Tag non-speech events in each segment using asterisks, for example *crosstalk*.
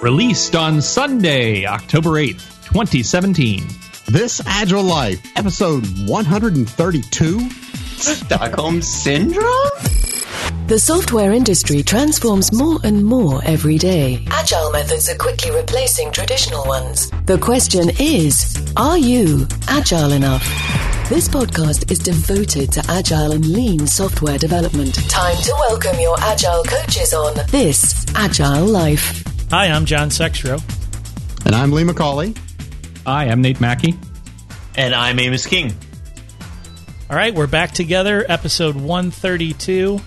Released on Sunday, October 8th, 2017. This Agile Life, episode 132. Stockholm Syndrome? The software industry transforms more and more every day. Agile methods are quickly replacing traditional ones. The question is, are you agile enough? This podcast is devoted to agile and lean software development. Time to welcome your agile coaches on this Agile Life. Hi, I'm John Sextro. And I'm Lee McCauley. Hi, I'm Nate Mackey. And I'm Amos King. All right, we're back together, episode 132.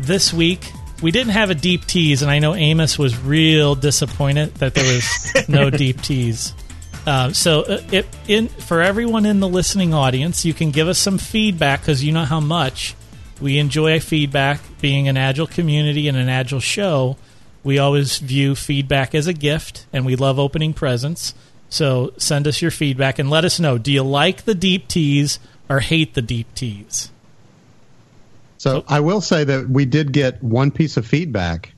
This week, we didn't have a deep tease, and I know Amos was real disappointed that there was *laughs* no deep tease. Uh, so, uh, it, in for everyone in the listening audience, you can give us some feedback because you know how much we enjoy feedback. Being an agile community and an agile show, we always view feedback as a gift, and we love opening presents. So, send us your feedback and let us know: Do you like the deep tease or hate the deep tease? So I will say that we did get one piece of feedback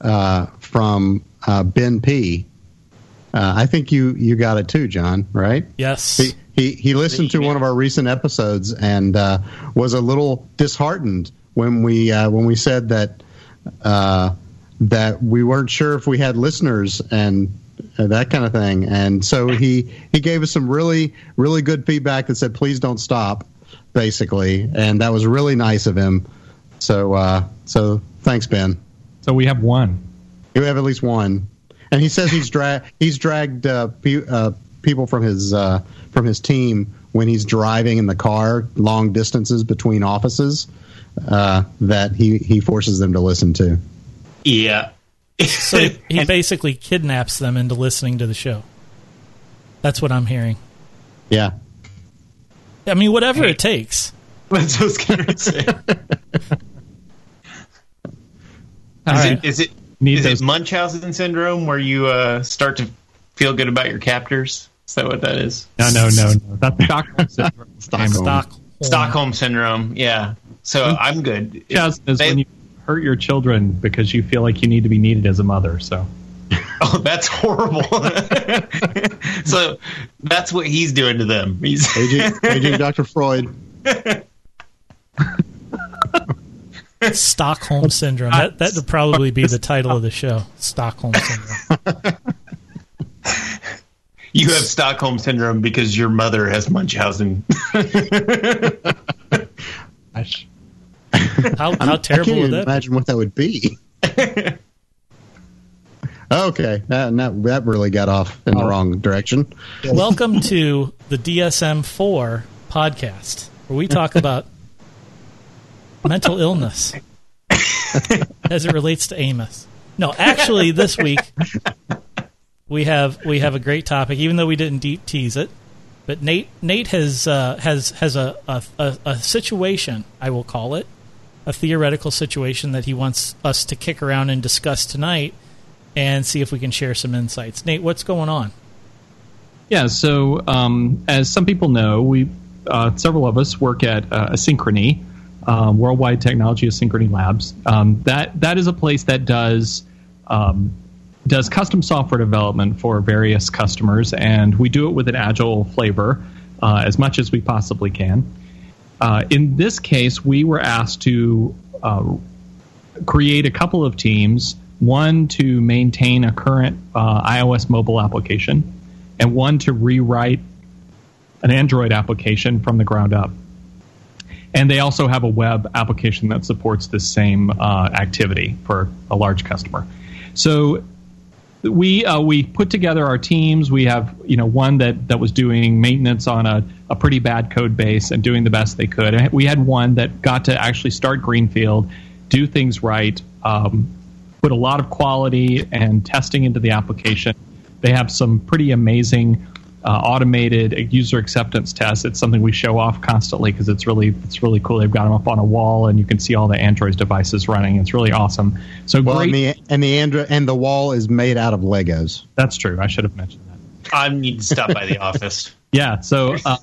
uh, from uh, Ben P. Uh, I think you you got it too, John. Right? Yes. He he, he listened to one of our recent episodes and uh, was a little disheartened when we uh, when we said that uh, that we weren't sure if we had listeners and that kind of thing. And so he he gave us some really really good feedback that said please don't stop basically, and that was really nice of him. So, uh, so thanks, Ben. So we have one. You have at least one, and he says he's drag *laughs* he's dragged uh, pe- uh, people from his uh, from his team when he's driving in the car long distances between offices uh, that he he forces them to listen to. Yeah. So he, he *laughs* basically kidnaps them into listening to the show. That's what I'm hearing. Yeah. I mean, whatever it takes. *laughs* That's what I was going to say. Is it, is it, Need is those- it Munchausen syndrome where you uh, start to feel good about your captors? Is that what that is? No, no, no, no. That's *laughs* Stockholm syndrome. Stockholm. Stockholm. Stockholm syndrome. Yeah. So I'm good. Munchausen is They- when you hurt your children because you feel like you need to be needed as a mother. So *laughs* Oh, that's horrible. *laughs* so that's what he's doing to them. He's Aging, aging Dr. Freud. *laughs* Stockholm syndrome. That that would probably be the title of the show. Stockholm syndrome. you have Stockholm syndrome because your mother has Munchausen. gosh. *laughs* How how I terrible can't would that? be? imagine what that would be. okay, that, that that really got off in the wrong direction. Welcome to the DSM four podcast, where we talk about *laughs* mental illness as it relates to Amos. No, actually, this week we have we have a great topic, even though we didn't deep tease it. But Nate Nate has uh, has has a, a, a situation, I will call it, a theoretical situation that he wants us to kick around and discuss tonight, and see if we can share some insights. Nate, what's going on? Yeah, so um, as some people know, we uh, several of us work at uh, Asynchrony, um, Worldwide Technology Asynchrony Labs. Um, that that is a place that does um, does custom software development for various customers, and we do it with an agile flavor uh, as much as we possibly can. Uh, in this case, we were asked to uh, create a couple of teams. One to maintain a current uh, iOS mobile application, and one to rewrite an Android application from the ground up. And they also have a web application that supports this same uh, activity for a large customer. So we uh, we put together our teams. We have you know one that, that was doing maintenance on a, a pretty bad code base and doing the best they could. And we had one that got to actually start greenfield, do things right, um, put a lot of quality and testing into the application. They have some pretty amazing uh, automated user acceptance tests. It's something we show off constantly because it's really it's really cool. They've got them up on a wall and you can see all the Android devices running. It's really awesome. So Well, great. and the and the Andro- and the wall is made out of Legos. That's true. I should have mentioned that. I need to stop by the office. *laughs* Yeah. So. Uh,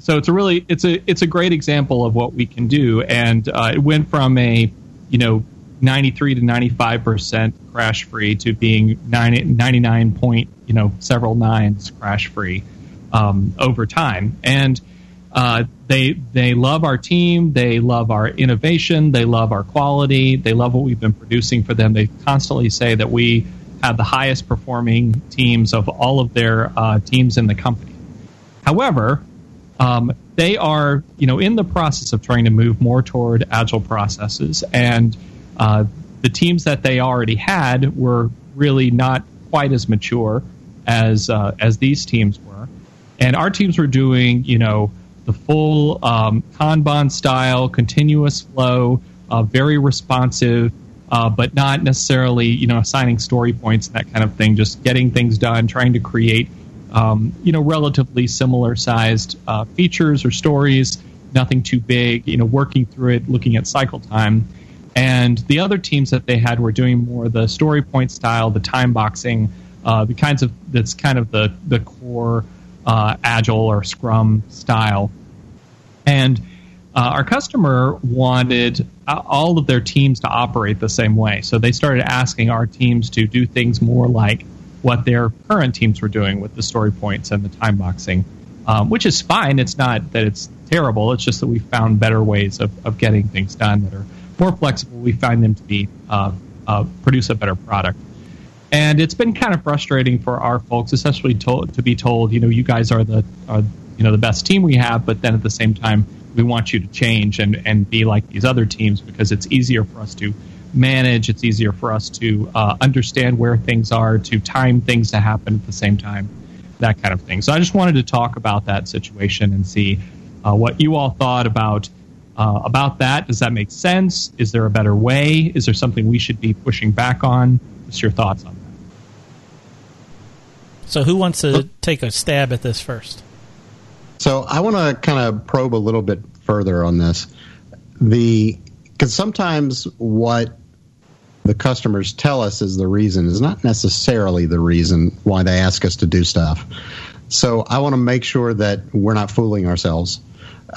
so it's a really it's a it's a great example of what we can do, and uh, it went from a you know 93 to 95 percent crash free to being 90, 99 point you know several nines crash free um, over time. And uh, they they love our team. They love our innovation. They love our quality. They love what we've been producing for them. They constantly say that we have the highest performing teams of all of their uh, teams in the company. However um, they are you know in the process of trying to move more toward agile processes. And uh, the teams that they already had were really not quite as mature as uh, as these teams were, and our teams were doing you know the full um, Kanban style, continuous flow, uh, very responsive, uh, but not necessarily you know assigning story points and that kind of thing. Just getting things done, trying to create um, you know relatively similar sized uh, features or stories, nothing too big. You know, working through it, looking at cycle time and the other teams that they had were doing more the story point style, the time boxing, uh, the kinds of that's kind of the the core uh, agile or Scrum style. And uh, our customer wanted all of their teams to operate the same way, so they started asking our teams to do things more like what their current teams were doing with the story points and the time boxing, um, which is fine. It's not that it's terrible. It's just that we found better ways of, of getting things done that are more flexible, we find them to be uh, uh, produce a better product. And it's been kind of frustrating for our folks, especially to, to be told, you know, you guys are the are, you know the best team we have, but then at the same time, we want you to change and and be like these other teams because it's easier for us to manage. It's easier for us to uh, understand where things are, to time things to happen at the same time, that kind of thing. So I just wanted to talk about that situation and see uh, what you all thought about uh, about that. Does that make sense? Is there a better way? Is there something we should be pushing back on? What's your thoughts on that? So, who wants to take a stab at this first? So, I want to kind of probe a little bit further on this. The because sometimes what the customers tell us is the reason is not necessarily the reason why they ask us to do stuff. So I want to make sure that we're not fooling ourselves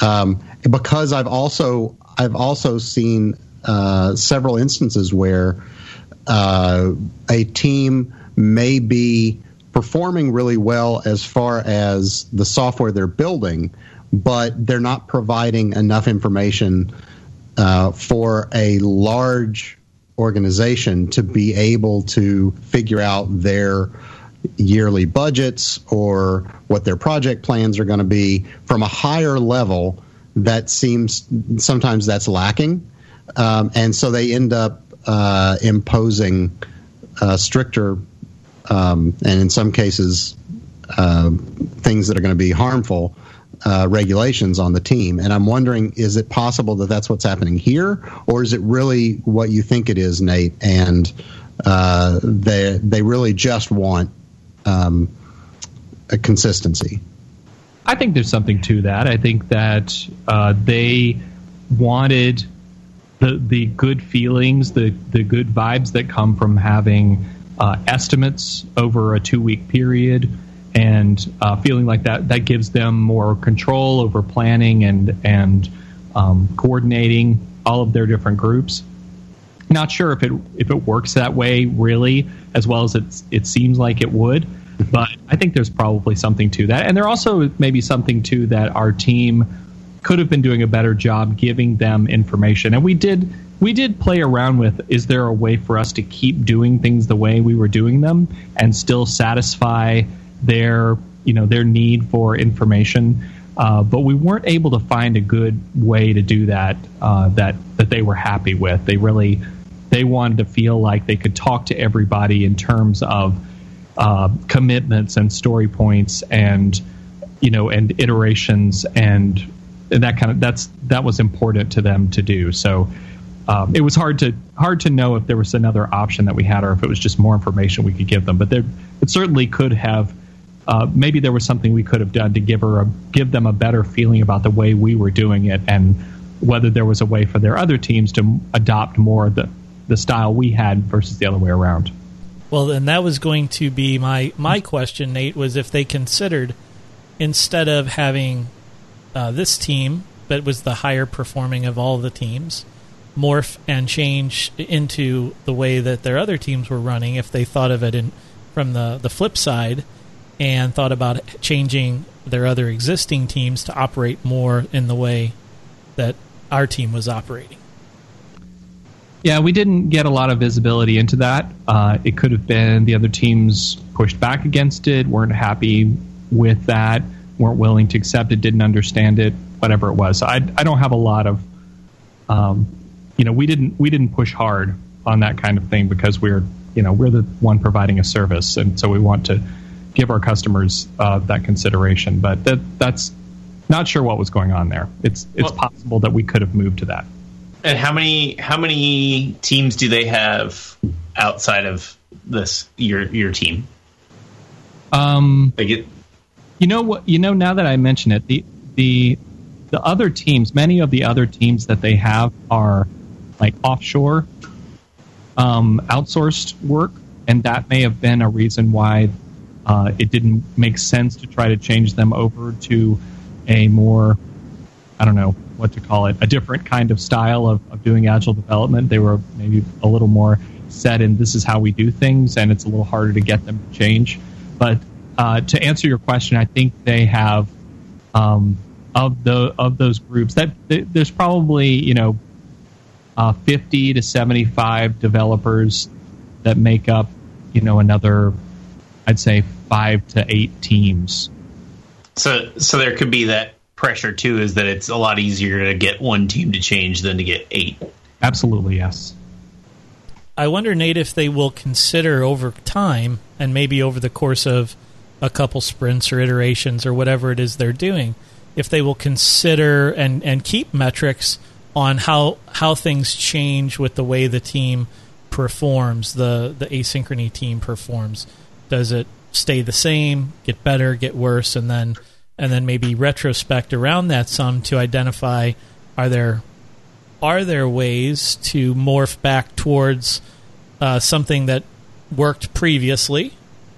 um, because I've also I've also seen uh, several instances where uh, a team may be performing really well as far as the software they're building, but they're not providing enough information uh, for a large organization to be able to figure out their yearly budgets or what their project plans are going to be from a higher level that seems sometimes that's lacking. Um, and so they end up uh, imposing uh, stricter um, and in some cases uh, things that are going to be harmful uh, regulations on the team. And i'm wondering is it possible that that's what's happening here? Or is it really what you think it is nate? And uh, they they really just want um, a consistency. I think there's something to that. I think that uh, they wanted the the good feelings, the the good vibes that come from having uh, estimates over a two week period, and uh, feeling like that that gives them more control over planning and and um, coordinating all of their different groups. Not sure if it if it works that way really as well as it it seems like it would, mm-hmm. but I think there's probably something to that, and there also maybe something to that our team could have been doing a better job giving them information, and we did we did play around with is there a way for us to keep doing things the way we were doing them and still satisfy their you know their need for information uh, but we weren't able to find a good way to do that uh, that that they were happy with. They really they wanted to feel like they could talk to everybody in terms of uh, commitments and story points and you know and iterations and, and that kind of that's that was important to them to do. So um, it was hard to hard to know if there was another option that we had or if it was just more information we could give them. But there it certainly could have. Uh, maybe there was something we could have done to give her a, give them a better feeling about the way we were doing it and whether there was a way for their other teams to adopt more the the style we had versus the other way around. Well, and that was going to be my my question, Nate, was if they considered instead of having uh, this team that was the higher performing of all the teams, morph and change into the way that their other teams were running if they thought of it in from the the flip side and thought about changing their other existing teams to operate more in the way that our team was operating. Yeah, we didn't get a lot of visibility into that. Uh, it could have been the other teams pushed back against it, weren't happy with that, weren't willing to accept it, didn't understand it, whatever it was. So I, I don't have a lot of, um, you know, we didn't we didn't push hard on that kind of thing because we're you know we're the one providing a service, and so we want to give our customers uh, that consideration. But that that's not sure what was going on there. It's it's well, possible that we could have moved to that. And how many how many teams do they have outside of this your your team? Um, you know what? You know now that I mention it, the the the other teams, many of the other teams that they have are like offshore, um, outsourced work, and that may have been a reason why uh, it didn't make sense to try to change them over to a more, I don't know what to call it, a different kind of style of, of doing agile development. They were maybe a little more set in this is how we do things, and it's a little harder to get them to change. But uh, to answer your question, I think they have um, of the of those groups that there's probably you know uh, 50 to 75 developers that make up you know another I'd say five to eight teams. So so there could be that pressure too is that it's a lot easier to get one team to change than to get eight. Absolutely, yes. I wonder, Nate, if they will consider over time and maybe over the course of a couple sprints or iterations or whatever it is they're doing, if they will consider and, and keep metrics on how how things change with the way the team performs, the the asynchrony team performs. Does it stay the same, get better, get worse, and then and then maybe retrospect around that some to identify are there are there ways to morph back towards uh, something that worked previously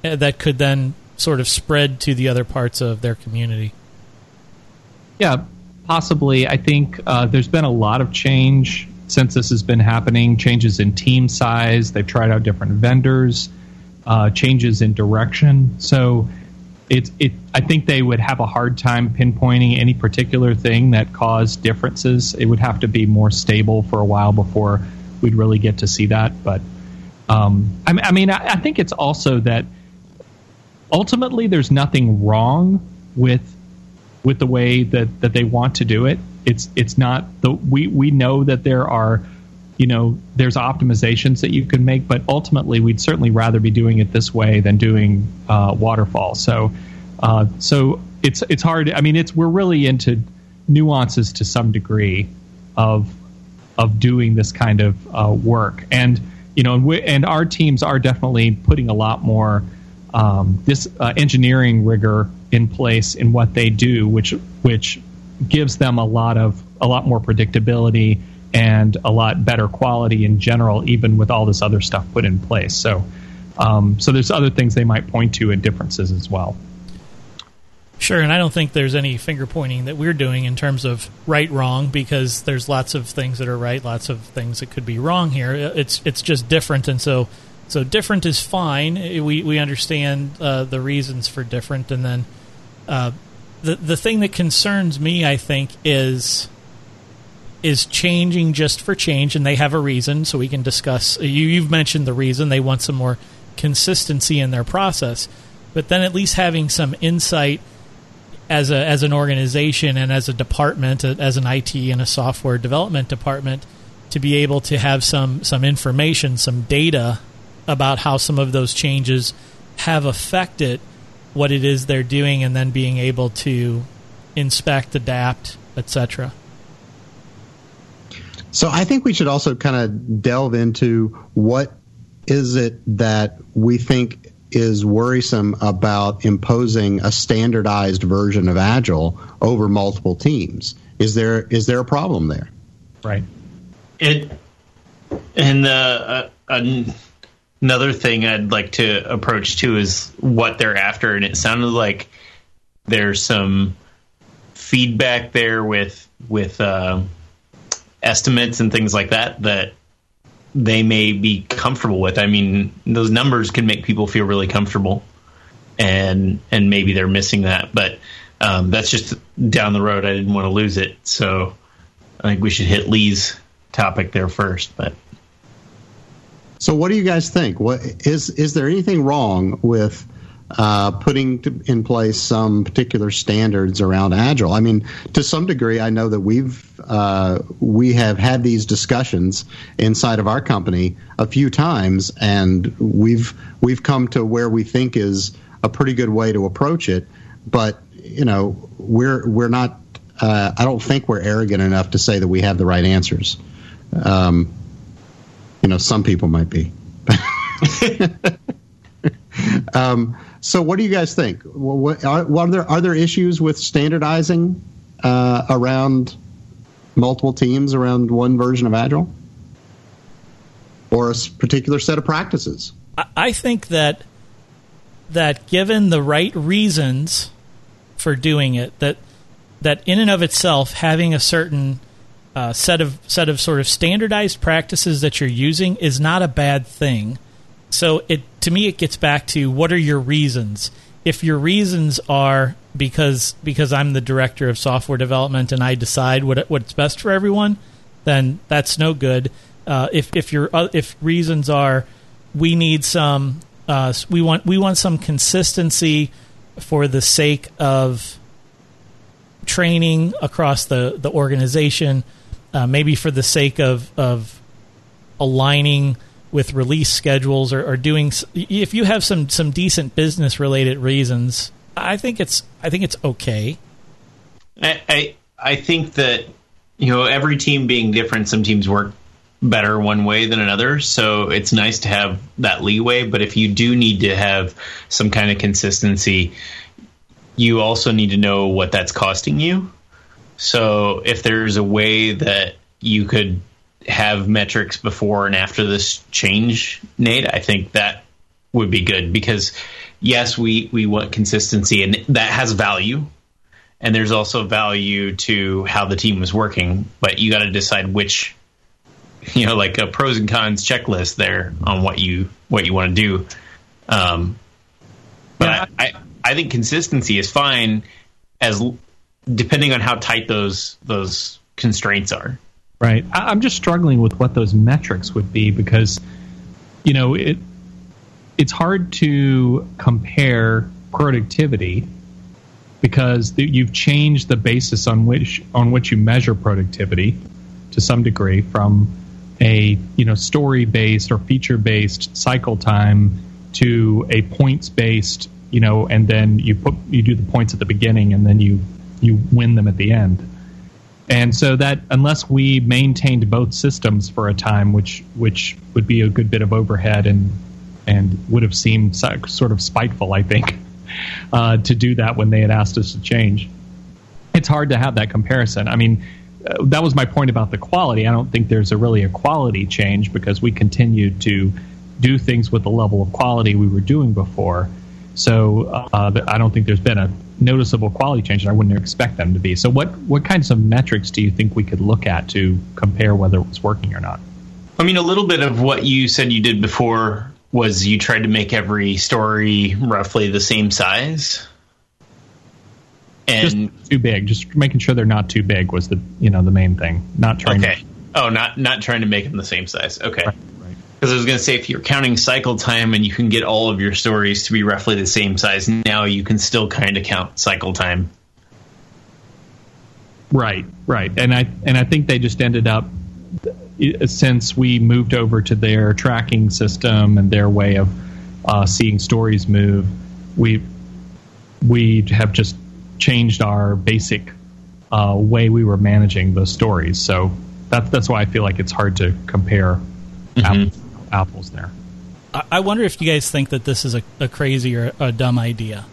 uh, that could then sort of spread to the other parts of their community? Yeah, possibly. I think uh, there's been a lot of change since this has been happening. Changes in team size. They've tried out different vendors. Uh, changes in direction. So it's it. I think they would have a hard time pinpointing any particular thing that caused differences. It would have to be more stable for a while before we'd really get to see that. But um, I, I, mean, I, I think it's also that ultimately there's nothing wrong with with the way that, that they want to do it. It's it's not the we we know that there are you know there's optimizations that you can make, but ultimately we'd certainly rather be doing it this way than doing uh, waterfall. So uh, so it's it's hard. I mean, it's we're really into nuances to some degree of of doing this kind of uh, work, and you know, and, we, and our teams are definitely putting a lot more um, this uh, engineering rigor in place in what they do, which which gives them a lot of a lot more predictability and a lot better quality in general, even with all this other stuff put in place. So, um, so there's other things they might point to and differences as well. Sure, and I don't think there's any finger pointing that we're doing in terms of right wrong because there's lots of things that are right, lots of things that could be wrong here. It's it's just different, and so so different is fine. We we understand uh, the reasons for different, and then uh, the the thing that concerns me, I think, is is changing just for change, and they have a reason, so we can discuss. You, you've mentioned the reason they want some more consistency in their process, but then at least having some insight as a as an organization and as a department, as an IT and a software development department, to be able to have some some information, some data about how some of those changes have affected what it is they're doing and then being able to inspect, adapt, etc. So I think we should also kind of delve into what is it that we think is worrisome about imposing a standardized version of agile over multiple teams. Is there is there a problem there? Right. It and uh, uh, another thing I'd like to approach too is what they're after, and it sounded like there's some feedback there with with uh, estimates and things like that that they may be comfortable with. I mean, those numbers can make people feel really comfortable, and and maybe they're missing that. But um, that's just down the road. I didn't want to lose it, so I think we should hit Lee's topic there first. But so, what do you guys think? What is is there anything wrong with uh, putting in place some particular standards around agile. I mean, to some degree, I know that we've uh, we have had these discussions inside of our company a few times, and we've we've come to where we think is a pretty good way to approach it. But you know, we're we're not. Uh, I don't think we're arrogant enough to say that we have the right answers. Um, you know, some people might be. *laughs* *laughs* um, so, what do you guys think? What, are, what are, there are there issues with standardizing uh, around multiple teams around one version of Agile, or a particular set of practices? I think that that given the right reasons for doing it, that that in and of itself having a certain uh, set of set of sort of standardized practices that you're using is not a bad thing. So it to me it gets back to what are your reasons? If your reasons are because because I'm the director of software development and I decide what what's best for everyone, then that's no good. Uh, if if your uh, if reasons are we need some uh, we want we want some consistency for the sake of training across the the organization, uh, maybe for the sake of of aligning with release schedules or, or doing if you have some some decent business related reasons i think it's i think it's okay. I, I i think that you know every team being different some teams work better one way than another. So it's nice to have that leeway. But if you do need to have some kind of consistency you also need to know what that's costing you. So if there's a way that you could have metrics before and after this change, Nate, I think that would be good because yes, we we want consistency and that has value. And there's also value to how the team was working, but you got to decide which you know like a pros and cons checklist there on what you what you want to do. Um, but yeah. I, I I think consistency is fine as depending on how tight those those constraints are. Right. I'm just struggling with what those metrics would be because, you know, it it's hard to compare productivity because you've changed the basis on which on which you measure productivity to some degree from a you know story based or feature based cycle time to a points based you know and then you put you do the points at the beginning and then you you win them at the end and so that unless we maintained both systems for a time, which which would be a good bit of overhead and and would have seemed sort of spiteful, I think, *laughs* uh, to do that when they had asked us to change. It's hard to have that comparison. I mean, uh, that was my point about the quality. I don't think there's a really a quality change because we continued to do things with the level of quality we were doing before. So uh, I don't think there's been a noticeable quality changes. I wouldn't expect them to be. So, what what kinds of metrics do you think we could look at to compare whether it was working or not? I mean, a little bit of what you said you did before was you tried to make every story roughly the same size. And just too big. Just making sure they're not too big was the you know the main thing. Not trying. Okay. To, oh, not not trying to make them the same size. Okay. Right. Because I was going to say, if you're counting cycle time and you can get all of your stories to be roughly the same size, now you can still kind of count cycle time. Right, right, and I and I think they just ended up since we moved over to their tracking system and their way of uh, seeing stories move, we we have just changed our basic uh, way we were managing the stories. So that's that's why I feel like it's hard to compare mm-hmm apples there. I wonder if you guys think that this is a, a crazy or a dumb idea.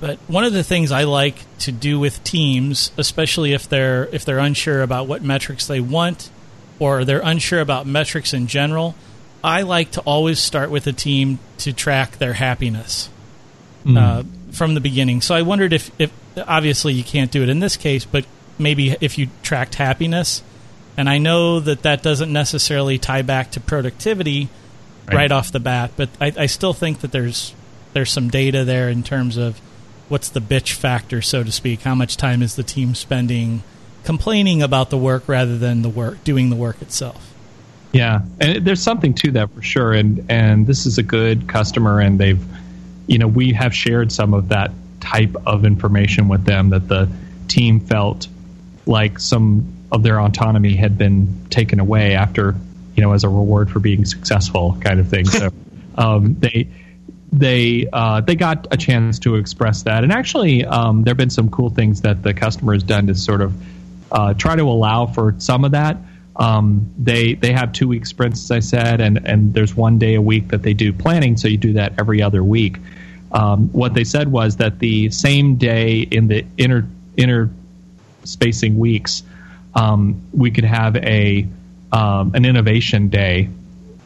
But one of the things I like to do with teams, especially if they're if they're unsure about what metrics they want or they're unsure about metrics in general, I like to always start with a team to track their happiness mm. uh, from the beginning. So I wondered if, if obviously you can't do it in this case, but maybe if you tracked happiness And I know that that doesn't necessarily tie back to productivity right, right off the bat, but I, I still think that there's there's some data there in terms of what's the bitch factor, so to speak. How much time is the team spending complaining about the work rather than the work doing the work itself? Yeah, and there's something to that for sure. And and this is a good customer, and they've, you know, we have shared some of that type of information with them that the team felt like some of their autonomy had been taken away after, you know, as a reward for being successful, kind of thing. So *laughs* um, they they uh, they got a chance to express that, and actually, um, there have been some cool things that the customer has done to sort of uh, try to allow for some of that. Um, they they have two week sprints, as I said, and and there's one day a week that they do planning, so you do that every other week. Um, what they said was that the same day in the inner inner spacing weeks, um, we could have a um, an innovation day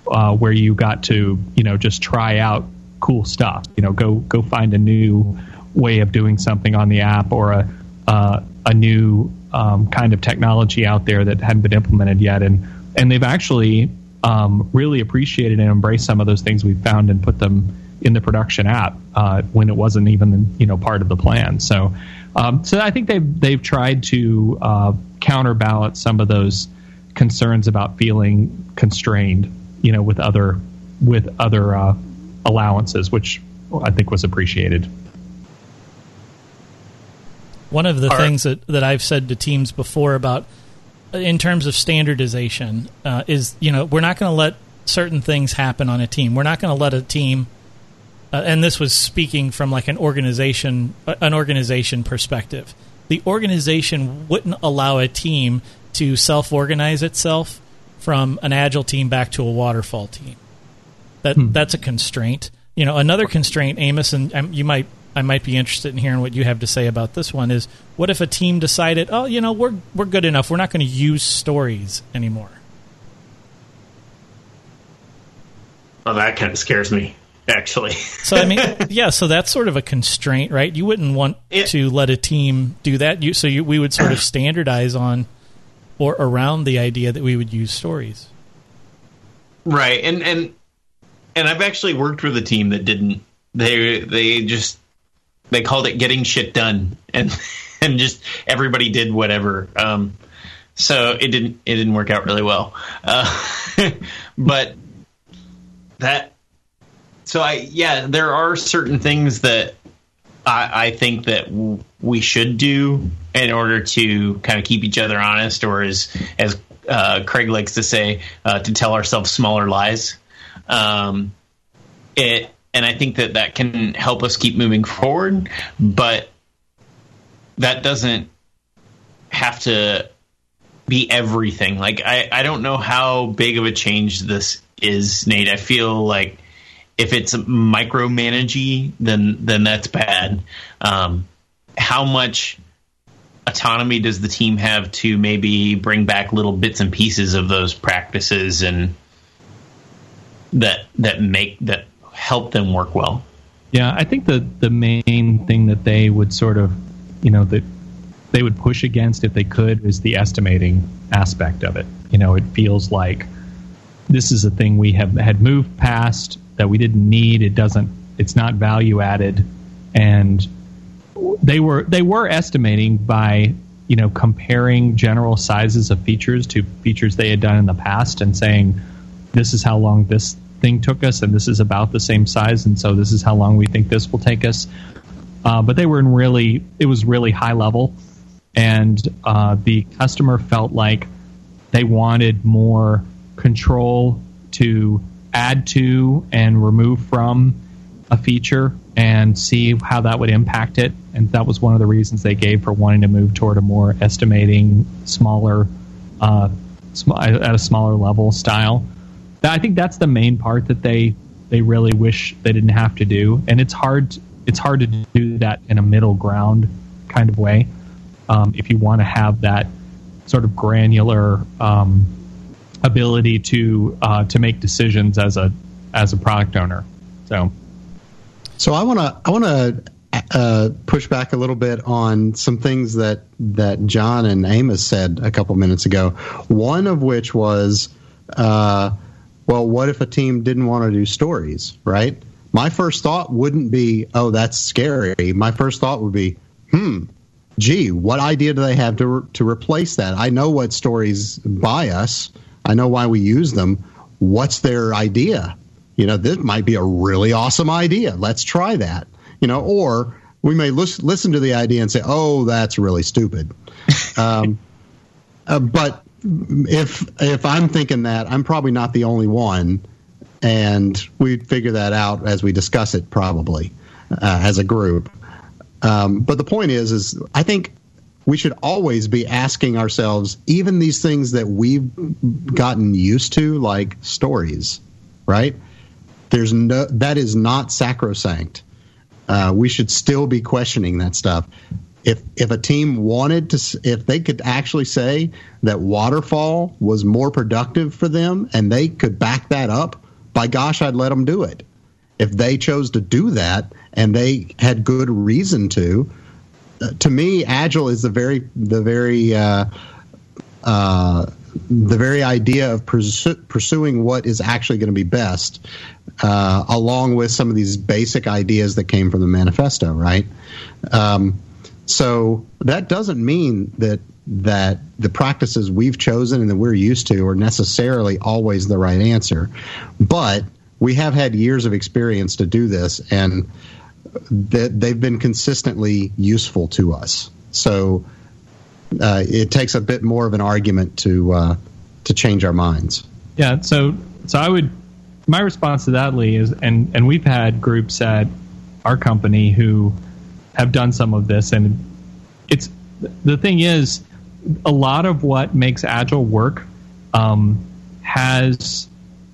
uh, where you got to you know just try out cool stuff. You know, go go find a new way of doing something on the app or a uh, a new um, kind of technology out there that hadn't been implemented yet, and and they've actually um, really appreciated and embraced some of those things we found and put them in the production app uh, when it wasn't even you know part of the plan. So, um, so I think they've they've tried to uh, counterbalance some of those concerns about feeling constrained, you know, with other with other uh, allowances, which I think was appreciated. One of the Are, things that, that I've said to teams before about uh, in terms of standardization uh, is you know we're not going to let certain things happen on a team. We're not going to let a team, uh, and this was speaking from like an organization uh, an organization perspective. The organization wouldn't allow a team to self organize itself from an agile team back to a waterfall team. That hmm. that's a constraint. You know, another constraint, Amos, and um, you might I might be interested in hearing what you have to say about this one is what if a team decided, oh, you know, we're we're good enough. We're not going to use stories anymore. Well, that kind of scares me, actually. *laughs* so I mean, yeah, so that's sort of a constraint, right? You wouldn't want it, to let a team do that. You so you, we would sort of *clears throat* standardize on or around the idea that we would use stories. Right. And and and I've actually worked with a team that didn't they they just they called it getting shit done, and *laughs* and just everybody did whatever. Um, so it didn't it didn't work out really well. Uh, *laughs* but that so I yeah, there are certain things that I, I think that w- we should do in order to kind of keep each other honest, or as as uh, Craig likes to say, uh, to tell ourselves smaller lies. Um, it and I think that that can help us keep moving forward. But that doesn't have to be everything. Like I, I don't know how big of a change this is, Nate. I feel like if it's micromanagey, then then that's bad. Um, how much autonomy does the team have to maybe bring back little bits and pieces of those practices and that that make that help them work well. Yeah, I think the the main thing that they would sort of, you know, that they would push against if they could is the estimating aspect of it. You know, it feels like this is a thing we have had moved past that we didn't need. It doesn't. It's not value added, and they were they were estimating by you know comparing general sizes of features to features they had done in the past and saying this is how long this thing took us, and this is about the same size, and so this is how long we think this will take us. Uh, but they were in really, it was really high level, and uh, the customer felt like they wanted more control to add to and remove from a feature and see how that would impact it. And that was one of the reasons they gave for wanting to move toward a more estimating, smaller, uh, sm- at a smaller level style. I think that's the main part that they they really wish they didn't have to do, and it's hard it's hard to do that in a middle ground kind of way um, if you want to have that sort of granular um, ability to uh, to make decisions as a as a product owner. So, so I want to I want to uh, push back a little bit on some things that that John and Amos said a couple minutes ago. One of which was, uh, well, what if a team didn't want to do stories, right? My first thought wouldn't be, oh, that's scary. My first thought would be, hmm, gee, what idea do they have to re- to replace that? I know what stories buy us. I know why we use them. What's their idea? You know, this might be a really awesome idea. Let's try that. You know, or we may listen, listen to the idea and say, "Oh, that's really stupid." *laughs* um, uh, but if if I'm thinking that, I'm probably not the only one, and we'd figure that out as we discuss it, probably uh, as a group. Um, but the point is, is I think we should always be asking ourselves, even these things that we've gotten used to, like stories, right? There's no that is not sacrosanct. Uh, we should still be questioning that stuff. If if a team wanted to, if they could actually say that waterfall was more productive for them, and they could back that up, by gosh, I'd let them do it. If they chose to do that and they had good reason to, to me, agile is the very the very uh, uh, the very idea of pursu- pursuing what is actually going to be best, uh, along with some of these basic ideas that came from the manifesto, right? Um, so that doesn't mean that that the practices we've chosen and that we're used to are necessarily always the right answer, but we have had years of experience to do this, and that they've been consistently useful to us. So uh, it takes a bit more of an argument to uh, to change our minds. Yeah. So so I would my response to that, Lee, is and and we've had groups at our company who have done some of this, and it's the thing is a lot of what makes agile work um, has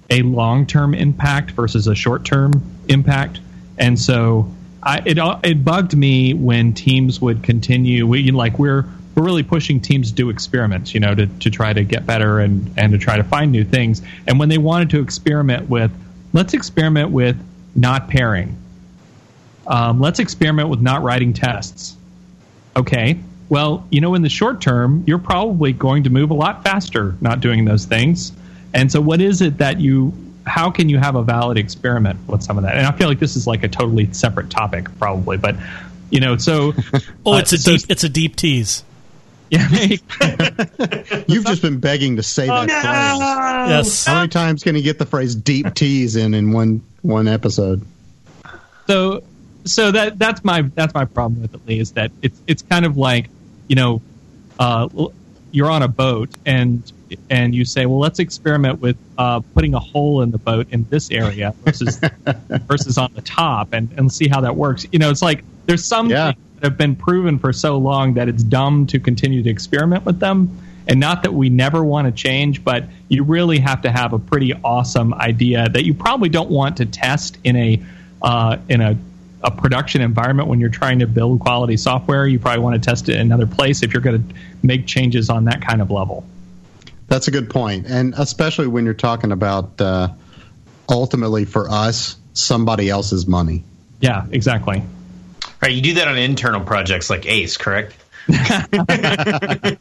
a long term impact versus a short term impact, and so I, it it bugged me when teams would continue. We like we're we're really pushing teams to do experiments, you know, to, to try to get better and, and to try to find new things. And when they wanted to experiment with, let's experiment with not pairing. Um, let's experiment with not writing tests. Okay. Well, you know, in the short term, you're probably going to move a lot faster not doing those things. And so, what is it that you, how can you have a valid experiment with some of that? And I feel like this is like a totally separate topic, probably, but you know, so. *laughs* oh, it's uh, a so, deep, it's a deep tease. *laughs* Yeah. *laughs* You've just been begging to say that no! phrase. Yes. How many times can you get the phrase deep tease in in one one episode? So so that that's my that's my problem with it, Lee, is that it's it's kind of like, you know, uh, you're on a boat and and you say, well, let's experiment with uh, putting a hole in the boat in this area versus *laughs* versus on the top and and see how that works. You know, it's like there's some yeah that have been proven for so long that it's dumb to continue to experiment with them. And not that we never want to change, but you really have to have a pretty awesome idea that you probably don't want to test in a uh, in a, a production environment when you're trying to build quality software. You probably want to test it in another place if you're going to make changes on that kind of level. That's a good point, and especially when you're talking about uh, ultimately for us somebody else's money. Yeah, exactly. Right, you do that on internal projects like Ace, correct? *laughs* *laughs*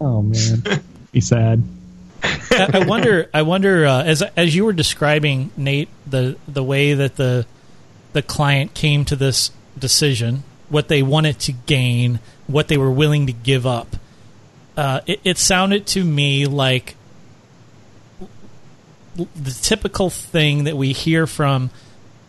oh man, be sad. I wonder. I wonder uh, as as you were describing Nate the the way that the the client came to this decision, what they wanted to gain, what they were willing to give up. Uh, it, it sounded to me like the typical thing that we hear from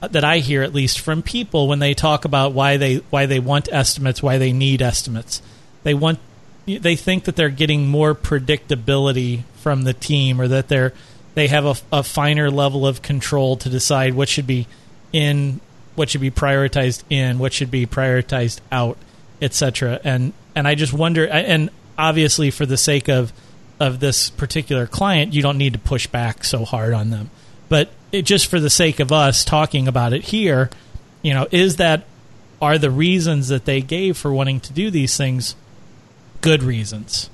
that I hear at least from people when they talk about why they why they want estimates, why they need estimates. They want they think that they're getting more predictability from the team or that they're they have a, a finer level of control to decide what should be in what should be prioritized in what should be prioritized out etc and and I just wonder and obviously for the sake of of this particular client you don't need to push back so hard on them. But it, just for the sake of us talking about it here, you know, is that are the reasons that they gave for wanting to do these things good reasons?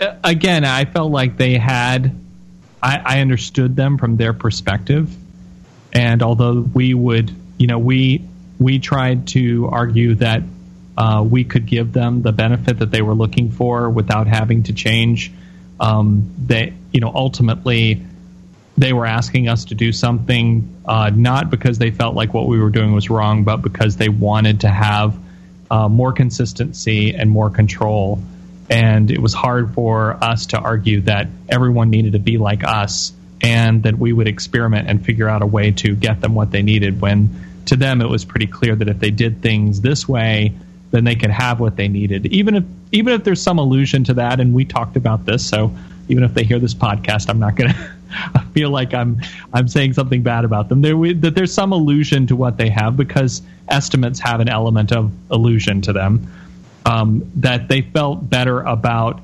Uh, again, I felt like they had, I, I understood them from their perspective, And although we would, you know, we we tried to argue that uh, we could give them the benefit that they were looking for without having to change. Um, you know, ultimately they were asking us to do something uh, not because they felt like what we were doing was wrong, but because they wanted to have uh, more consistency and more control. And it was hard for us to argue that everyone needed to be like us and that we would experiment and figure out a way to get them what they needed when to them it was pretty clear that if they did things this way then they could have what they needed. Even if even if there's some allusion to that and we talked about this so even if they hear this podcast i'm not going *laughs* to feel like i'm i'm saying something bad about them. There that there's some allusion to what they have because estimates have an element of allusion to them um, that they felt better about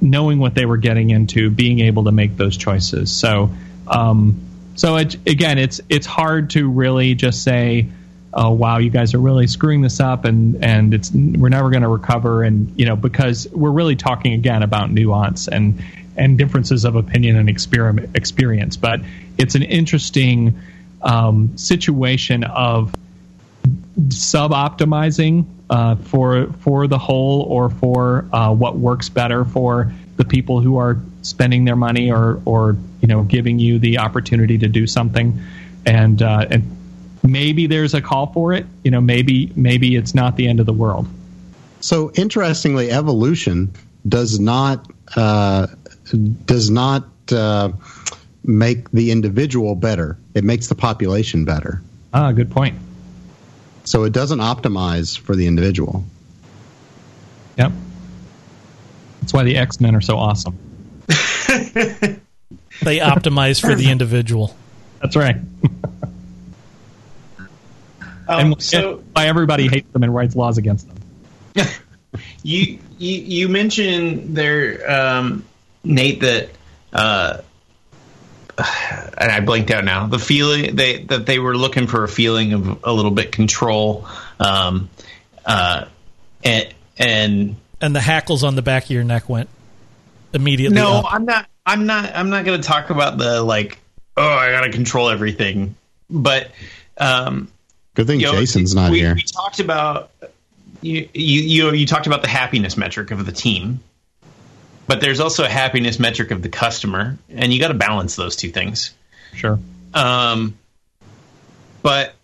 knowing what they were getting into being able to make those choices so um, so it, again, it's it's hard to really just say, "Oh, wow, you guys are really screwing this up," and and it's we're never going to recover, and you know because we're really talking again about nuance and and differences of opinion and experiment experience. But it's an interesting um, situation of sub optimizing uh, for for the whole or for uh, what works better for the people who are spending their money or or you know giving you the opportunity to do something. And uh, and maybe there's a call for it. You know maybe maybe it's not the end of the world. So interestingly evolution does not uh, does not uh, make the individual better. It makes the population better. Ah good point so it doesn't optimize for the individual yep that's why the x-men are so awesome *laughs* they optimize for the individual. That's right. *laughs* Um, and so, why everybody hates them and writes laws against them. *laughs* you, you you mentioned there, um, Nate, that uh, *sighs* and I blanked out now. The feeling they that they were looking for a feeling of a little bit control, um, uh, and and and the hackles on the back of your neck went immediately. No, up. I'm not. I'm not. I'm not going to talk about the like. Oh, I got to control everything. But um, good thing know, Jason's not we, here. We talked about you, you. You you talked about the happiness metric of the team, but there's also a happiness metric of the customer, and you got to balance those two things. Sure. Um, but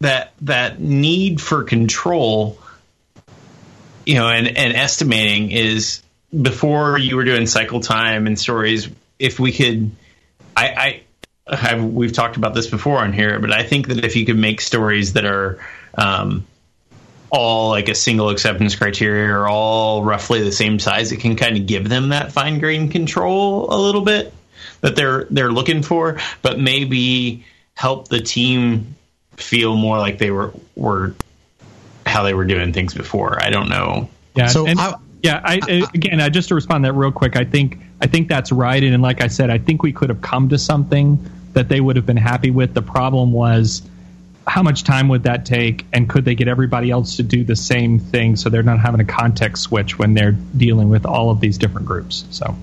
that that need for control, you know, and and estimating is before you were doing cycle time and stories, if we could, I, I have, we've talked about this before on here, but I think that if you could make stories that are um, all like a single acceptance criteria are all roughly the same size, it can kind of give them that fine grained control a little bit that they're they're looking for, but maybe help the team feel more like they were were how they were doing things before. I don't know. Yeah. So and, I, yeah, I, again, I, just to respond to that real quick, I think I think that's right, and like I said, I think we could have come to something that they would have been happy with. The problem was how much time would that take, and could they get everybody else to do the same thing so they're not having a context switch when they're dealing with all of these different groups? So.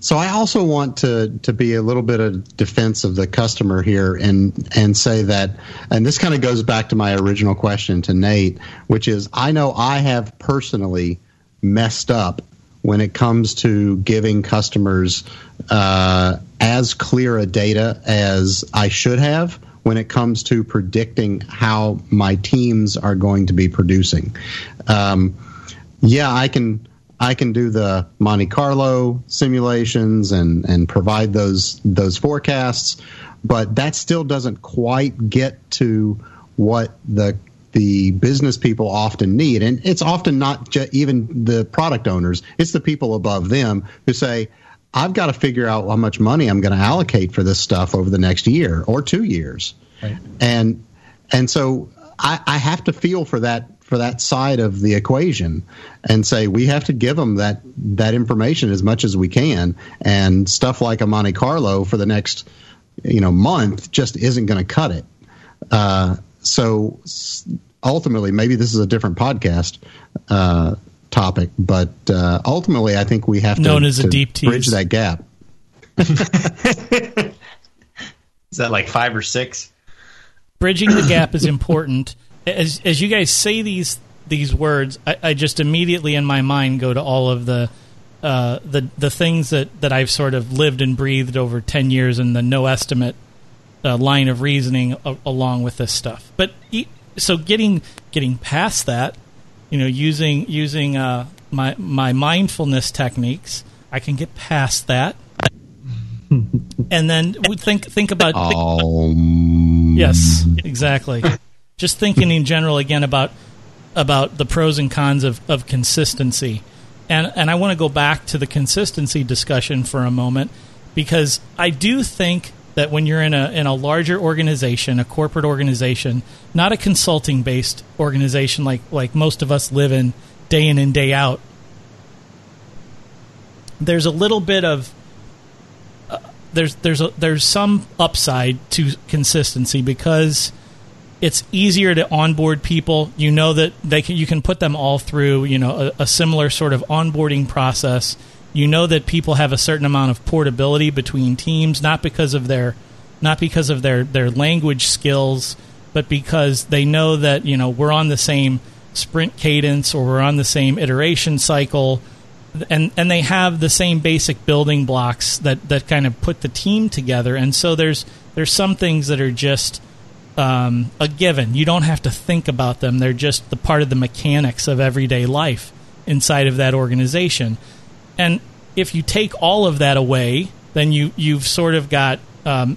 So I also want to to be a little bit of defense of the customer here and and say that and this kind of goes back to my original question to Nate, which is I know I have personally messed up when it comes to giving customers uh, as clear a data as I should have when it comes to predicting how my teams are going to be producing. Um, yeah, I can I can do the Monte Carlo simulations and and provide those those forecasts, but that still doesn't quite get to what the the business people often need. And it's often not even the product owners, it's the people above them who say, I've got to figure out how much money I'm going to allocate for this stuff over the next year or two years. Right. And and so I, I have to feel for that for that side of the equation and say we have to give them that that information as much as we can and stuff like a Monte Carlo for the next you know month just isn't going to cut it. Uh, so ultimately, maybe this is a different podcast uh, topic, but uh, ultimately, I think we have known to, as a to deep bridge that gap. *laughs* Is that like five or six? Bridging the gap is *laughs* important. As as you guys say these these words, I, I just immediately in my mind go to all of the uh, the the things that, that I've sort of lived and breathed over ten years in the no estimate uh, line of reasoning a- along with this stuff. But e- so getting getting past that, you know, using using uh, my my mindfulness techniques, I can get past that. *laughs* and then we think think about think, Um, Yes, exactly. Just thinking in general again about about the pros and cons of, of consistency. And and I want to go back to the consistency discussion for a moment because I do think that when you're in a in a larger organization, a corporate organization, not a consulting based organization like like most of us live in day in and day out, there's a little bit of uh, there's there's a, there's some upside to consistency because it's easier to onboard people. You know that they can you can put them all through you know a, a similar sort of onboarding process. You know that people have a certain amount of portability between teams, not because of their not because of their their language skills, but because they know that you know we're on the same sprint cadence or we're on the same iteration cycle and and they have the same basic building blocks that that kind of put the team together. And so there's there's some things that are just um, a given. You don't have to think about them. They're just the part of the mechanics of everyday life inside of that organization. And if you take all of that away, then you you've sort of got um,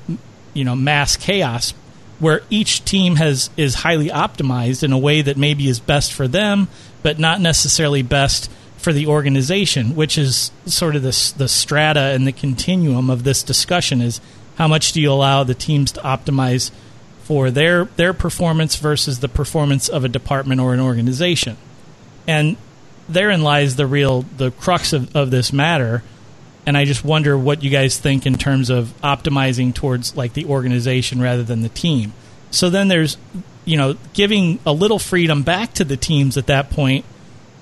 you know mass chaos where each team has is highly optimized in a way that maybe is best for them, but not necessarily best for the organization, which is sort of this the strata and the continuum of this discussion is how much do you allow the teams to optimize for their their performance versus the performance of a department or an organization. And therein lies the real the crux of, of this matter. And I just wonder what you guys think in terms of optimizing towards like the organization rather than the team. So then there's you know, giving a little freedom back to the teams at that point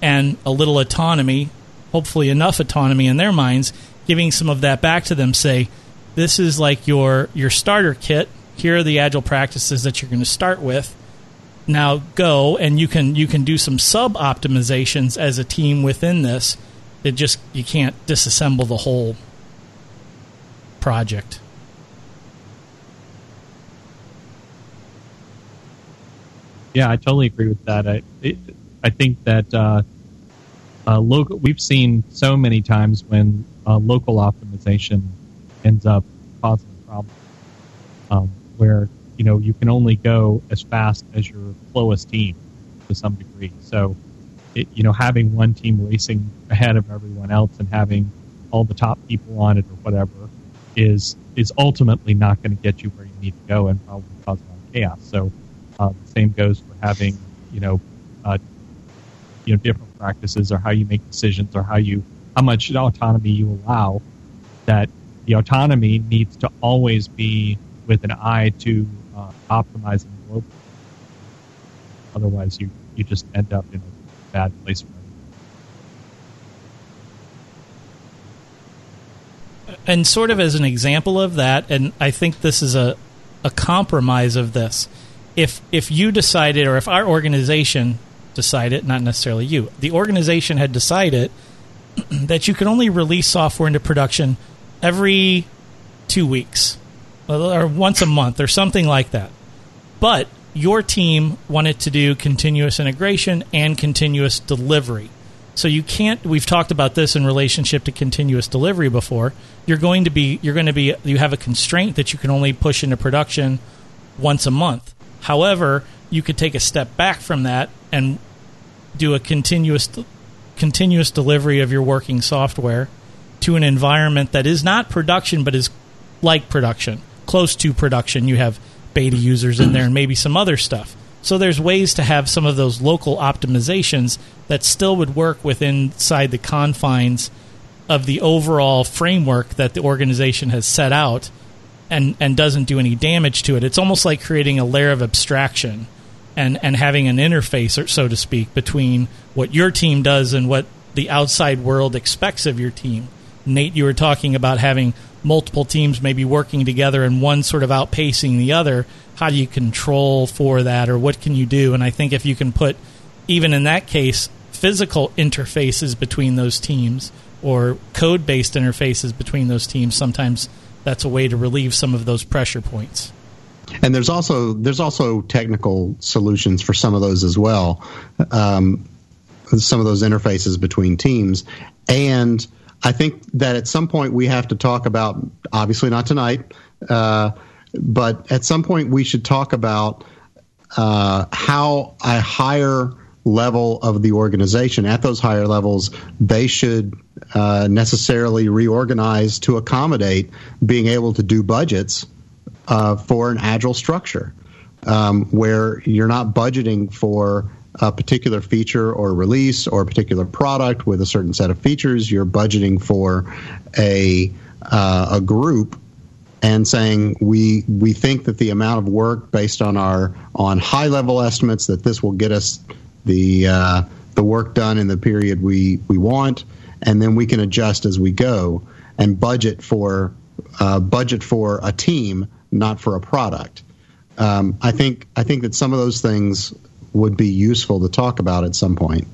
and a little autonomy, hopefully enough autonomy in their minds, giving some of that back to them. Say, this is like your your starter kit. Here are the agile practices that you're going to start with. Now go and you can you can do some sub optimizations as a team within this. It just you can't disassemble the whole project. Yeah, I totally agree with that. I it, I think that uh, uh, local. We've seen so many times when uh, local optimization ends up causing problems, um, where you know you can only go as fast as your slowest team to some degree. So, it, you know, having one team racing ahead of everyone else and having all the top people on it or whatever is is ultimately not going to get you where you need to go and probably cause a lot of chaos. So, uh, the same goes for having you know uh, you know different practices or how you make decisions or how you how much autonomy you allow. That the autonomy needs to always be with an eye to uh, optimizing globally. Otherwise, you you just end up in a bad place. For and sort of as an example of that, and I think this is a, a compromise of this. If if you decided, or if our organization decided, not necessarily you, the organization had decided *clears throat* that you could only release software into production every two weeks, or once a month, or something like that. But your team wanted to do continuous integration and continuous delivery. So you can't. We've talked about this in relationship to continuous delivery before. You're going to be. You're going to be. You have a constraint that you can only push into production once a month. However, you could take a step back from that and do a continuous continuous delivery of your working software to an environment that is not production but is like production, close to production. You have beta users in there and maybe some other stuff. So there's ways to have some of those local optimizations that still would work within inside the confines of the overall framework that the organization has set out and and doesn't do any damage to it. It's almost like creating a layer of abstraction and and having an interface, or so to speak, between what your team does and what the outside world expects of your team. Nate, you were talking about having multiple teams maybe working together and one sort of outpacing the other, how do you control for that or what can you do? And I think if you can put, even in that case, physical interfaces between those teams or code based interfaces between those teams, sometimes that's a way to relieve some of those pressure points. And there's also there's also technical solutions for some of those as well. Um, some of those interfaces between teams, and I think that at some point we have to talk about, obviously not tonight, uh, but at some point we should talk about uh, how a higher level of the organization, at those higher levels, they should uh, necessarily reorganize to accommodate being able to do budgets uh, for an agile structure, um, where you're not budgeting for a particular feature or release or a particular product with a certain set of features. You're budgeting for a uh, a group and saying we we think that the amount of work based on our on high level estimates that this will get us the uh, the work done in the period we we want, and then we can adjust as we go and budget for uh, budget for a team, not for a product. Um, I think I think that some of those things would be useful to talk about at some point.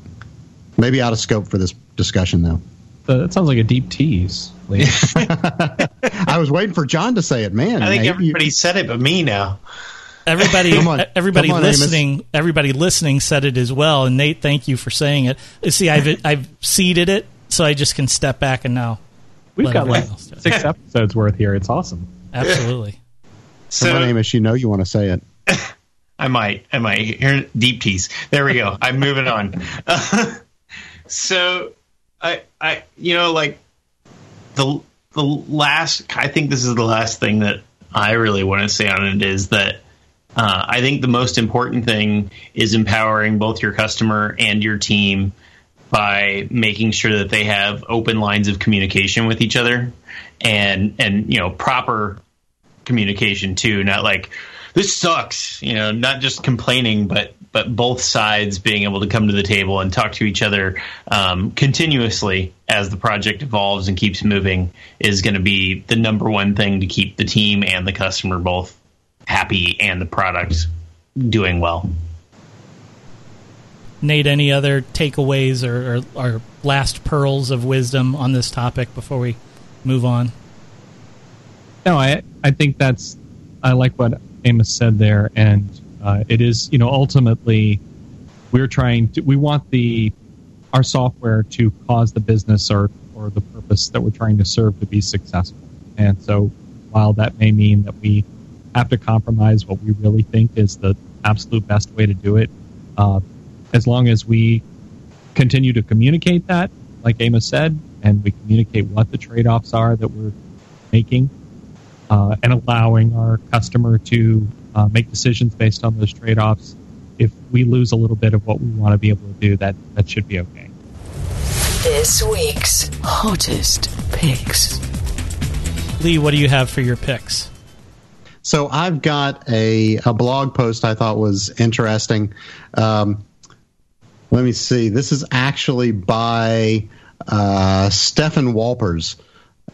Maybe out of scope for this discussion, though. Uh, that sounds like a deep tease. *laughs* I was waiting for John to say it, man. I think Nate, everybody you, said it, but me now. Everybody, on, everybody listening, Amos. everybody listening said it as well. And Nate, thank you for saying it. See, I've I've seeded it, so I just can step back and now. We've got like six episodes worth here. It's awesome. Absolutely. so, Come on, Amos, you know you want to say it. *laughs* I might. I might. Here, deep tease. There we go. I'm moving on. *laughs* So, I, I, you know, like the the last. I think this is the last thing that I really want to say on it is that uh, I think the most important thing is empowering both your customer and your team by making sure that they have open lines of communication with each other and and you know proper communication too not like this sucks. You know, not just complaining, but but both sides being able to come to the table and talk to each other um, continuously as the project evolves and keeps moving is going to be the number one thing to keep the team and the customer both happy and the product doing well. Nate, any other takeaways or, or, or last pearls of wisdom on this topic before we move on? No, I I think that's I like what Amos said there, and uh, it is you know ultimately we're trying to we want the our software to cause the business or or the purpose that we're trying to serve to be successful. And so while that may mean that we have to compromise what we really think is the absolute best way to do it, uh, as long as we continue to communicate that, like Amos said, and we communicate what the trade offs are that we're making, uh, and allowing our customer to uh, make decisions based on those trade offs. If we lose a little bit of what we want to be able to do, that, that should be okay. This week's hottest picks. Lee, what do you have for your picks? So I've got a, a blog post I thought was interesting. Um, let me see. This is actually by uh, Stefan Wolpers.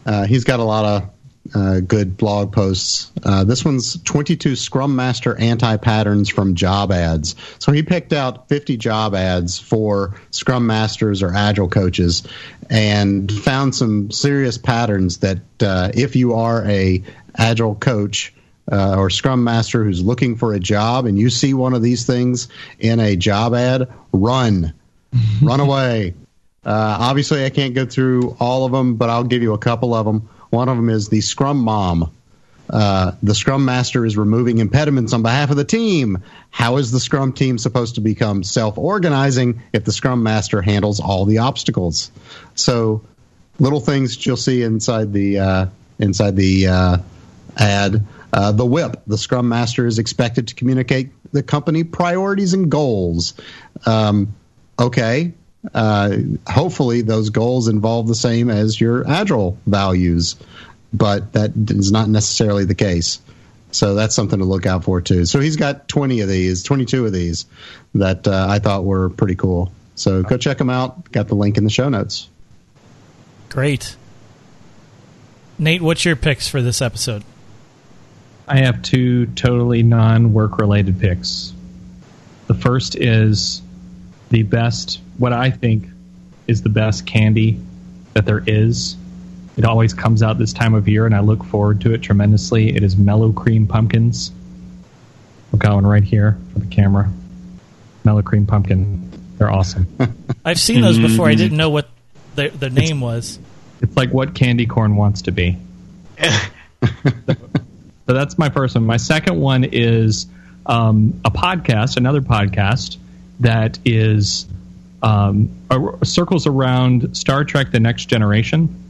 Uh, he's got a lot of uh, good blog posts. Uh, this one's 22 Scrum Master anti patterns from job ads. So he picked out 50 job ads for Scrum Masters or Agile coaches and found some serious patterns that uh, if you are a Agile coach, uh, or Scrum Master who's looking for a job and you see one of these things in a job ad, run, *laughs* run away. Uh, obviously, I can't go through all of them, but I'll give you a couple of them. One of them is the Scrum Mom. Uh, the Scrum Master is removing impediments on behalf of the team. How is the Scrum team supposed to become self organizing if the Scrum Master handles all the obstacles? So, little things you'll see inside the uh, inside the uh, ad. Uh, the whip. The Scrum Master is expected to communicate the company priorities and goals. Um, okay, uh, hopefully those goals involve the same as your agile values, but that is not necessarily the case. So that's something to look out for too. So he's got 20 of these, 22 of these that uh, I thought were pretty cool. So go check them out. Got the link in the show notes. Great. Nate, what's your picks for this episode? I have two totally non work related picks. The first is the best, what I think is the best candy that there is. It always comes out this time of year, and I look forward to it tremendously. It is Mellow Cream Pumpkins. We're going right here for the camera. Mellow Cream Pumpkin. They're awesome. *laughs* I've seen those before. I didn't know what the, the name was. It's like what candy corn wants to be. *laughs* so that's my first one. My second one is um, a podcast, another podcast that is um, circles around Star Trek: The Next Generation.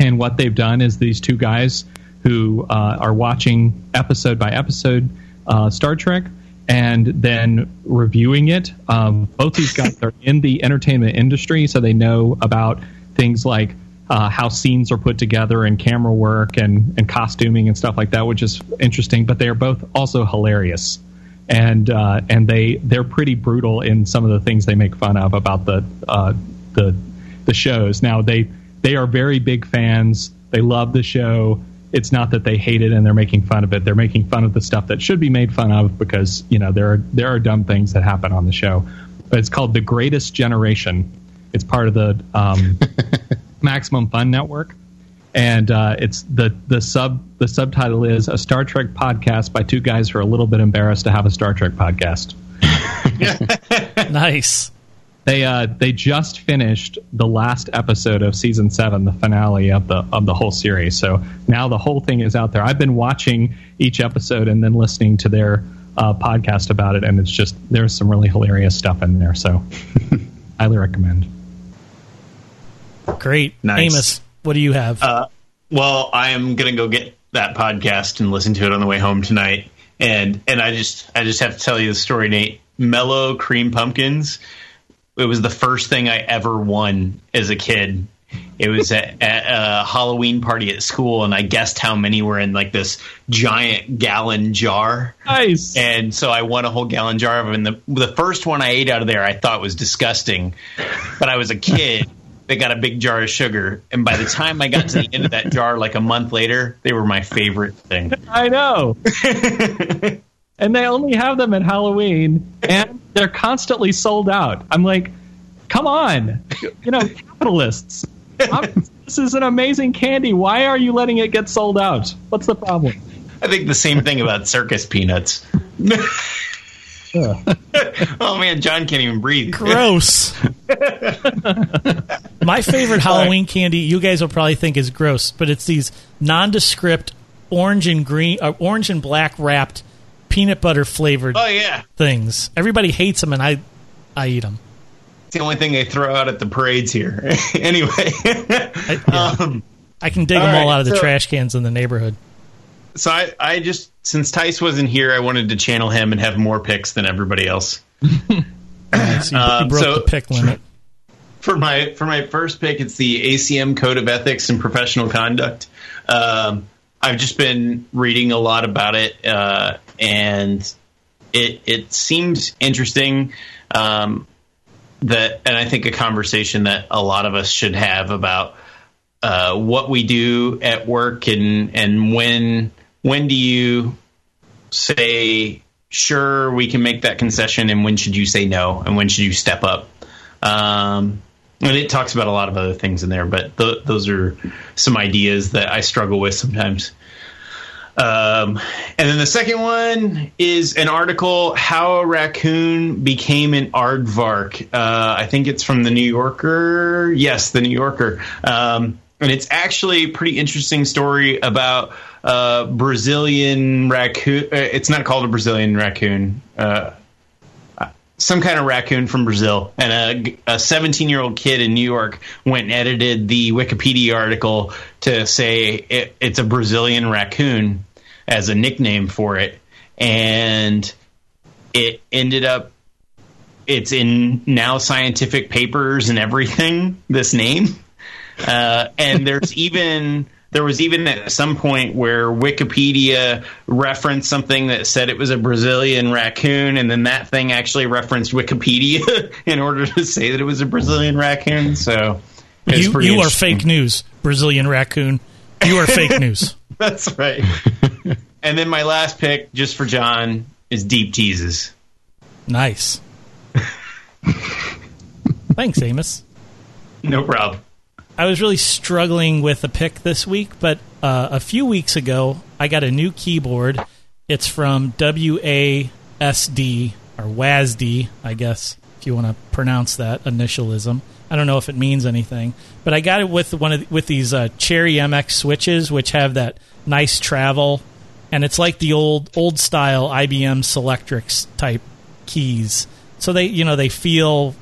And what they've done is these two guys who uh, are watching episode by episode uh, Star Trek and then reviewing it. Um, both these guys *laughs* are in the entertainment industry, so they know about things like uh, how scenes are put together and camera work and, and costuming and stuff like that, which is interesting. But they are both also hilarious, and uh, and they they're pretty brutal in some of the things they make fun of about the uh, the the shows. Now they they are very big fans. They love the show. It's not that they hate it and they're making fun of it. They're making fun of the stuff that should be made fun of because you know there are there are dumb things that happen on the show. But it's called the Greatest Generation. It's part of the um, *laughs* Maximum Fun Network, and uh, it's the the sub the subtitle is a Star Trek podcast by two guys who are a little bit embarrassed to have a Star Trek podcast. *laughs* nice. They uh, they just finished the last episode of season seven, the finale of the of the whole series. So now the whole thing is out there. I've been watching each episode and then listening to their uh, podcast about it, and it's just there's some really hilarious stuff in there. So *laughs* highly recommend. Great, nice. Amos. What do you have? Uh, well, I am gonna go get that podcast and listen to it on the way home tonight. And and I just I just have to tell you the story, Nate. Mellow cream pumpkins it was the first thing I ever won as a kid. It was at, *laughs* at, a Halloween party at school, and I guessed how many were in like this giant gallon jar. Nice. And so I won a whole gallon jar of them. And the the first one I ate out of there, I thought was disgusting, but I was a kid. They got a big jar of sugar, and by the time I got to the end of that *laughs* jar, like a month later, they were my favorite thing. I know. *laughs* and they only have them at Halloween, and they're constantly sold out. I'm like, come on, you know, capitalists. I'm, *laughs* this is an amazing candy. Why are you letting it get sold out? What's the problem? I think the same thing about circus peanuts. *laughs* oh man, John can't even breathe. Gross. *laughs* My favorite Halloween candy, you guys will probably think is gross, but it's these nondescript orange and green, uh, orange and black wrapped peanut butter flavored. Oh yeah, things. Everybody hates them, and I, I eat them. It's the only thing they throw out at the parades here. *laughs* anyway, I, yeah. um, I, can dig them all right, out of the so, trash cans in the neighborhood. So I, I just since Tice wasn't here, I wanted to channel him and have more picks than everybody else. *laughs* nice. you, broke so, the pick limit. For my for my first pick, it's the ACM Code of Ethics and Professional Conduct. Um, I've just been reading a lot about it, uh, and it it seems interesting. Um, that, and I think a conversation that a lot of us should have about uh, what we do at work and and when when do you say sure we can make that concession and when should you say no and when should you step up um, and it talks about a lot of other things in there but th- those are some ideas that i struggle with sometimes um, and then the second one is an article how a raccoon became an aardvark. Uh, I think it's from the New Yorker. Yes, the New Yorker. Um, and it's actually a pretty interesting story about uh, Brazilian raccoon. Uh, it's not called a Brazilian raccoon. Uh, some kind of raccoon from Brazil, and a 17 year old kid in New York went and edited the Wikipedia article to say it, it's a Brazilian raccoon as a nickname for it, and it ended up it's in now scientific papers and everything. This name, uh, and there's *laughs* even there was even at some point where Wikipedia referenced something that said it was a Brazilian raccoon, and then that thing actually referenced Wikipedia *laughs* in order to say that it was a Brazilian raccoon. So you, you are fake news, Brazilian raccoon. You are fake *laughs* news. That's right. *laughs* and then my last pick, just for John, is deep teases. Nice. Thanks, Amos. No problem. I was really struggling with a pick this week, but uh, a few weeks ago, I got a new keyboard. It's from WASD or WASD, I guess, if you want to pronounce that initialism. I don't know if it means anything, but I got it with one of with these uh, Cherry MX switches, which have that nice travel, and it's like the old old style IBM Selectrix type keys. So they you know they feel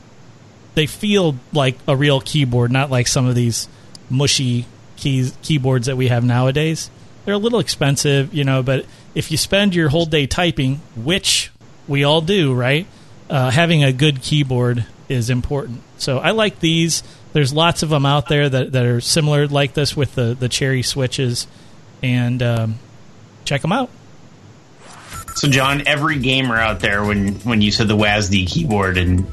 they feel like a real keyboard, not like some of these mushy keys keyboards that we have nowadays. They're a little expensive, you know, but if you spend your whole day typing, which we all do, right? Uh, having a good keyboard is important. So I like these. There's lots of them out there that, that are similar like this with the, the cherry switches, and um, check them out. So, John, every gamer out there, when when you said the WASD keyboard and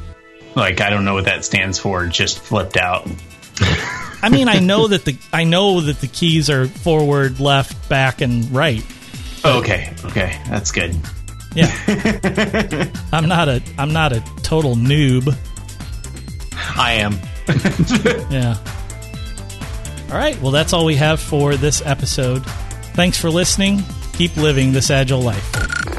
like I don't know what that stands for, just flipped out. I mean, I know that the I know that the keys are forward, left, back, and right. Oh, okay, okay, that's good. Yeah, *laughs* I'm not a I'm not a total noob. I am. *laughs* yeah. All right. Well, that's all we have for this episode. Thanks for listening. Keep living this agile life.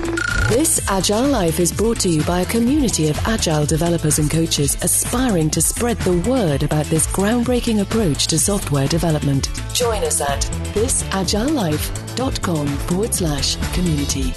This Agile Life is brought to you by a community of agile developers and coaches aspiring to spread the word about this groundbreaking approach to software development. Join us at thisagilelife.com forward slash community.